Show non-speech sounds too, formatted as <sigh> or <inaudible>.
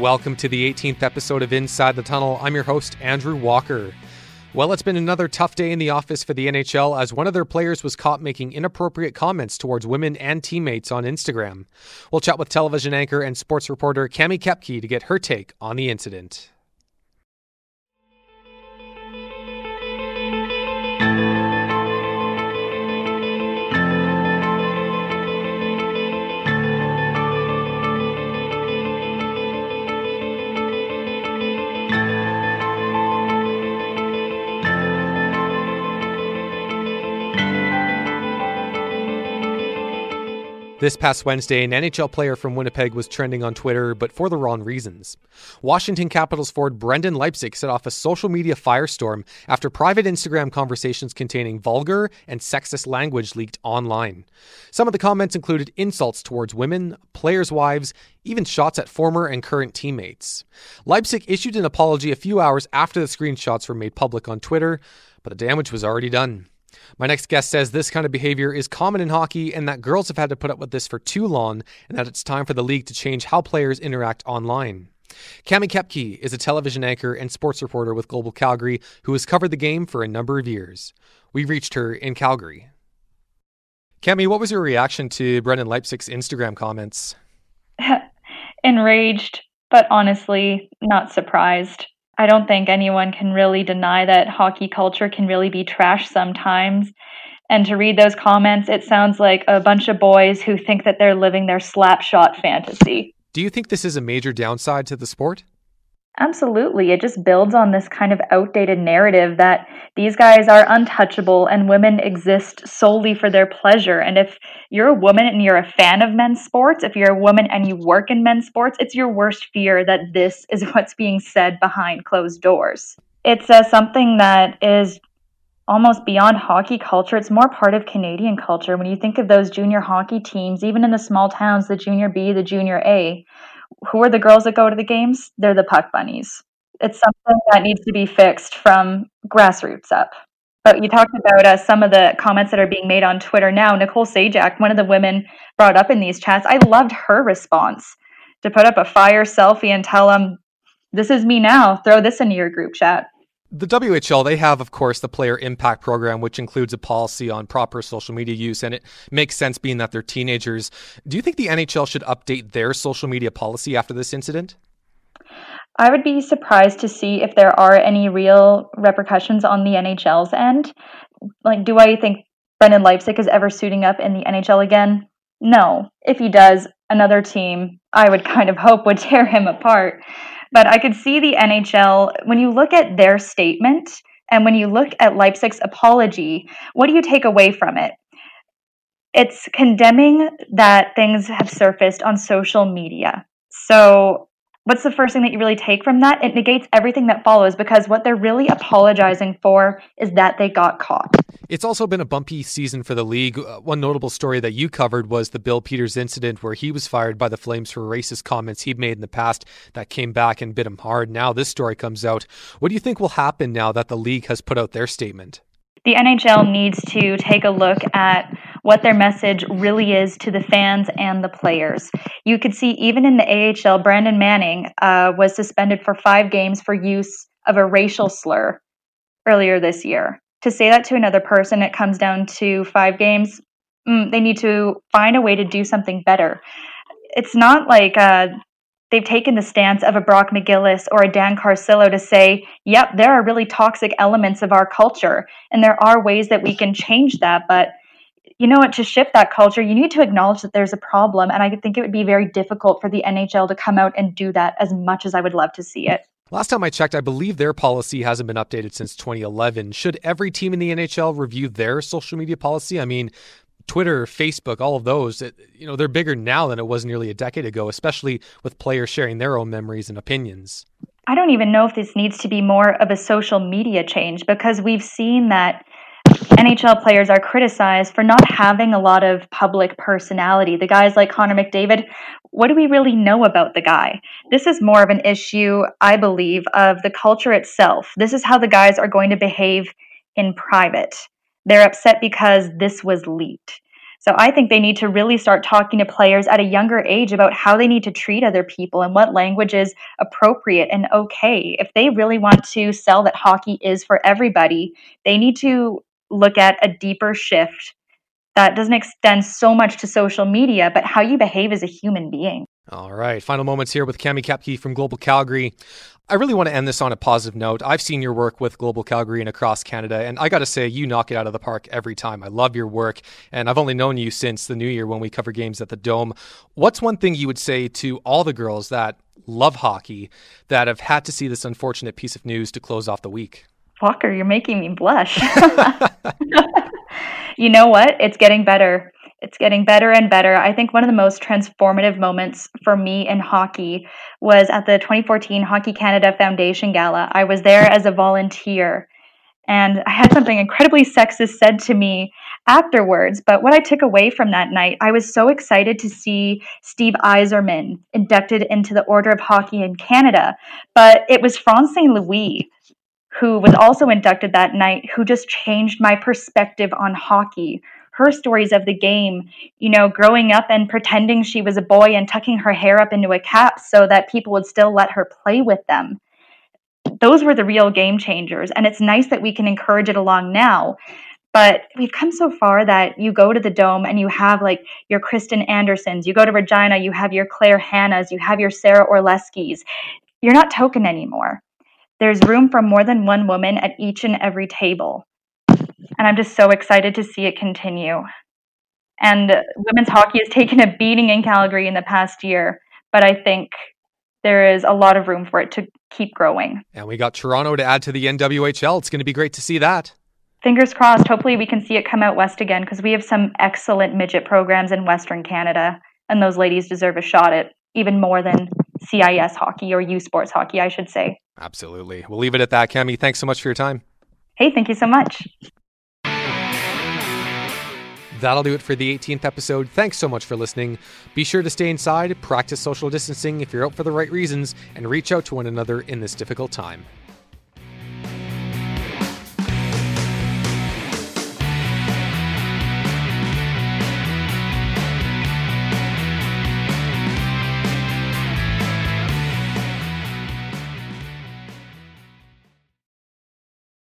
Welcome to the 18th episode of Inside the Tunnel. I'm your host, Andrew Walker. Well, it's been another tough day in the office for the NHL as one of their players was caught making inappropriate comments towards women and teammates on Instagram. We'll chat with television anchor and sports reporter Cami Kepke to get her take on the incident. This past Wednesday, an NHL player from Winnipeg was trending on Twitter, but for the wrong reasons. Washington Capitals forward Brendan Leipsic set off a social media firestorm after private Instagram conversations containing vulgar and sexist language leaked online. Some of the comments included insults towards women, players' wives, even shots at former and current teammates. Leipsic issued an apology a few hours after the screenshots were made public on Twitter, but the damage was already done. My next guest says this kind of behavior is common in hockey and that girls have had to put up with this for too long and that it's time for the league to change how players interact online. Cami Kepke is a television anchor and sports reporter with Global Calgary who has covered the game for a number of years. We reached her in Calgary. Cami, what was your reaction to Brendan Leipsic's Instagram comments? <laughs> Enraged, but honestly, not surprised. I don't think anyone can really deny that hockey culture can really be trash sometimes. And to read those comments, it sounds like a bunch of boys who think that they're living their slapshot fantasy. Do you think this is a major downside to the sport? Absolutely. It just builds on this kind of outdated narrative that these guys are untouchable and women exist solely for their pleasure. And if you're a woman and you're a fan of men's sports, if you're a woman and you work in men's sports, it's your worst fear that this is <laughs> what's being said behind closed doors. It's uh, something that is almost beyond hockey culture. It's more part of Canadian culture. When you think of those junior hockey teams, even in the small towns, the junior B, the junior A, who are the girls that go to the games? They're the puck bunnies. It's something that needs to be fixed from grassroots up. But you talked about uh, some of the comments that are being made on Twitter now. Nicole Sajak, one of the women brought up in these chats, I loved her response to put up a fire selfie and tell them, This is me now. Throw this into your group chat. The WHL, they have, of course, the Player Impact Program, which includes a policy on proper social media use, and it makes sense being that they're teenagers. Do you think the NHL should update their social media policy after this incident? I would be surprised to see if there are any real repercussions on the NHL's end. Like, do I think Brendan Leipsic is ever suiting up in the NHL again? No. If he does, another team, I would kind of hope, would <laughs> tear him apart. But I could see the NHL, when you look at their statement and when you look at Leipsic's apology, what do you take away from it? It's condemning that things have surfaced on social media. So what's the first thing that you really take from that? It negates everything that follows because what they're really apologizing for is that they got caught. It's also been a bumpy season for the league. Uh, one notable story that you covered was the Bill Peters incident where he was fired by the Flames for racist comments he'd made in the past that came back and bit him hard. Now this story comes out. What do you think will happen now that the league has put out their statement? The NHL needs to take a look at what their message really is to the fans and the players. You could see even in the AHL, Brandon Manning uh, was suspended for five games for use of a racial slur earlier this year. To say that to another person, it comes down to five games. Mm, they need to find a way to do something better. It's not like uh, they've taken the stance of a Brock McGillis or a Dan Carcillo to say, yep, there are really toxic elements of our culture, and there are ways that we can change that. But you know what, to shift that culture, you need to acknowledge that there's a problem. And I think it would be very difficult for the NHL to come out and do that as much as I would love to see it. Last time I checked, I believe their policy hasn't been updated since 2011. Should every team in the NHL review their social media policy? I mean, Twitter, Facebook, all of those, it, you know, they're bigger now than it was nearly a decade ago, especially with players sharing their own memories and opinions. I don't even know if this needs to be more of a social media change because we've seen that NHL players are criticized for not having a lot of public personality. The guys like Connor McDavid, what do we really know about the guy? This is more of an issue, I believe, of the culture itself. This is how the guys are going to behave in private. They're upset because this was leaked. So I think they need to really start talking to players at a younger age about how they need to treat other people and what language is appropriate and okay. If they really want to sell that hockey is for everybody, they need to look at a deeper shift that doesn't extend so much to social media, but how you behave as a human being. All right. Final moments here with Cami Kepke from Global Calgary. I really want to end this on a positive note. I've seen your work with Global Calgary and across Canada, and I got to say, you knock it out of the park every time. I love your work, and I've only known you since the new year when we cover games at the Dome. What's one thing you would say to all the girls that love hockey that have had to see this unfortunate piece of news to close off the week? Walker, you're making me blush. <laughs> you know what? It's getting better. It's getting better and better. I think one of the most transformative moments for me in hockey was at the 2014 Hockey Canada Foundation Gala. I was there as a volunteer and I had something incredibly sexist said to me afterwards. But what I took away from that night, I was so excited to see Steve Yzerman inducted into the Order of Hockey in Canada. But it was France St. Louis who was also inducted that night who just changed my perspective on hockey her stories of the game, you know, growing up and pretending she was a boy and tucking her hair up into a cap so that people would still let her play with them. Those were the real game changers. And it's nice that we can encourage it along now. But we've come so far that you go to the dome and you have like your Kristen Andersons, you go to Regina, you have your Claire Hannas, you have your Sarah Orleskys. You're not token anymore. There's room for more than one woman at each and every table and I'm just so excited to see it continue. And women's hockey has taken a beating in Calgary in the past year, but I think there is a lot of room for it to keep growing. And we got Toronto to add to the NWHL. It's going to be great to see that. Fingers crossed. Hopefully, we can see it come out west again because we have some excellent midget programs in Western Canada, and those ladies deserve a shot at even more than CIS hockey or U Sports hockey, I should say. Absolutely. We'll leave it at that, Cami. Thanks so much for your time. Hey, thank you so much. That'll do it for the 18th episode. Thanks so much for listening. Be sure to stay inside, practice social distancing if you're out for the right reasons, and reach out to one another in this difficult time.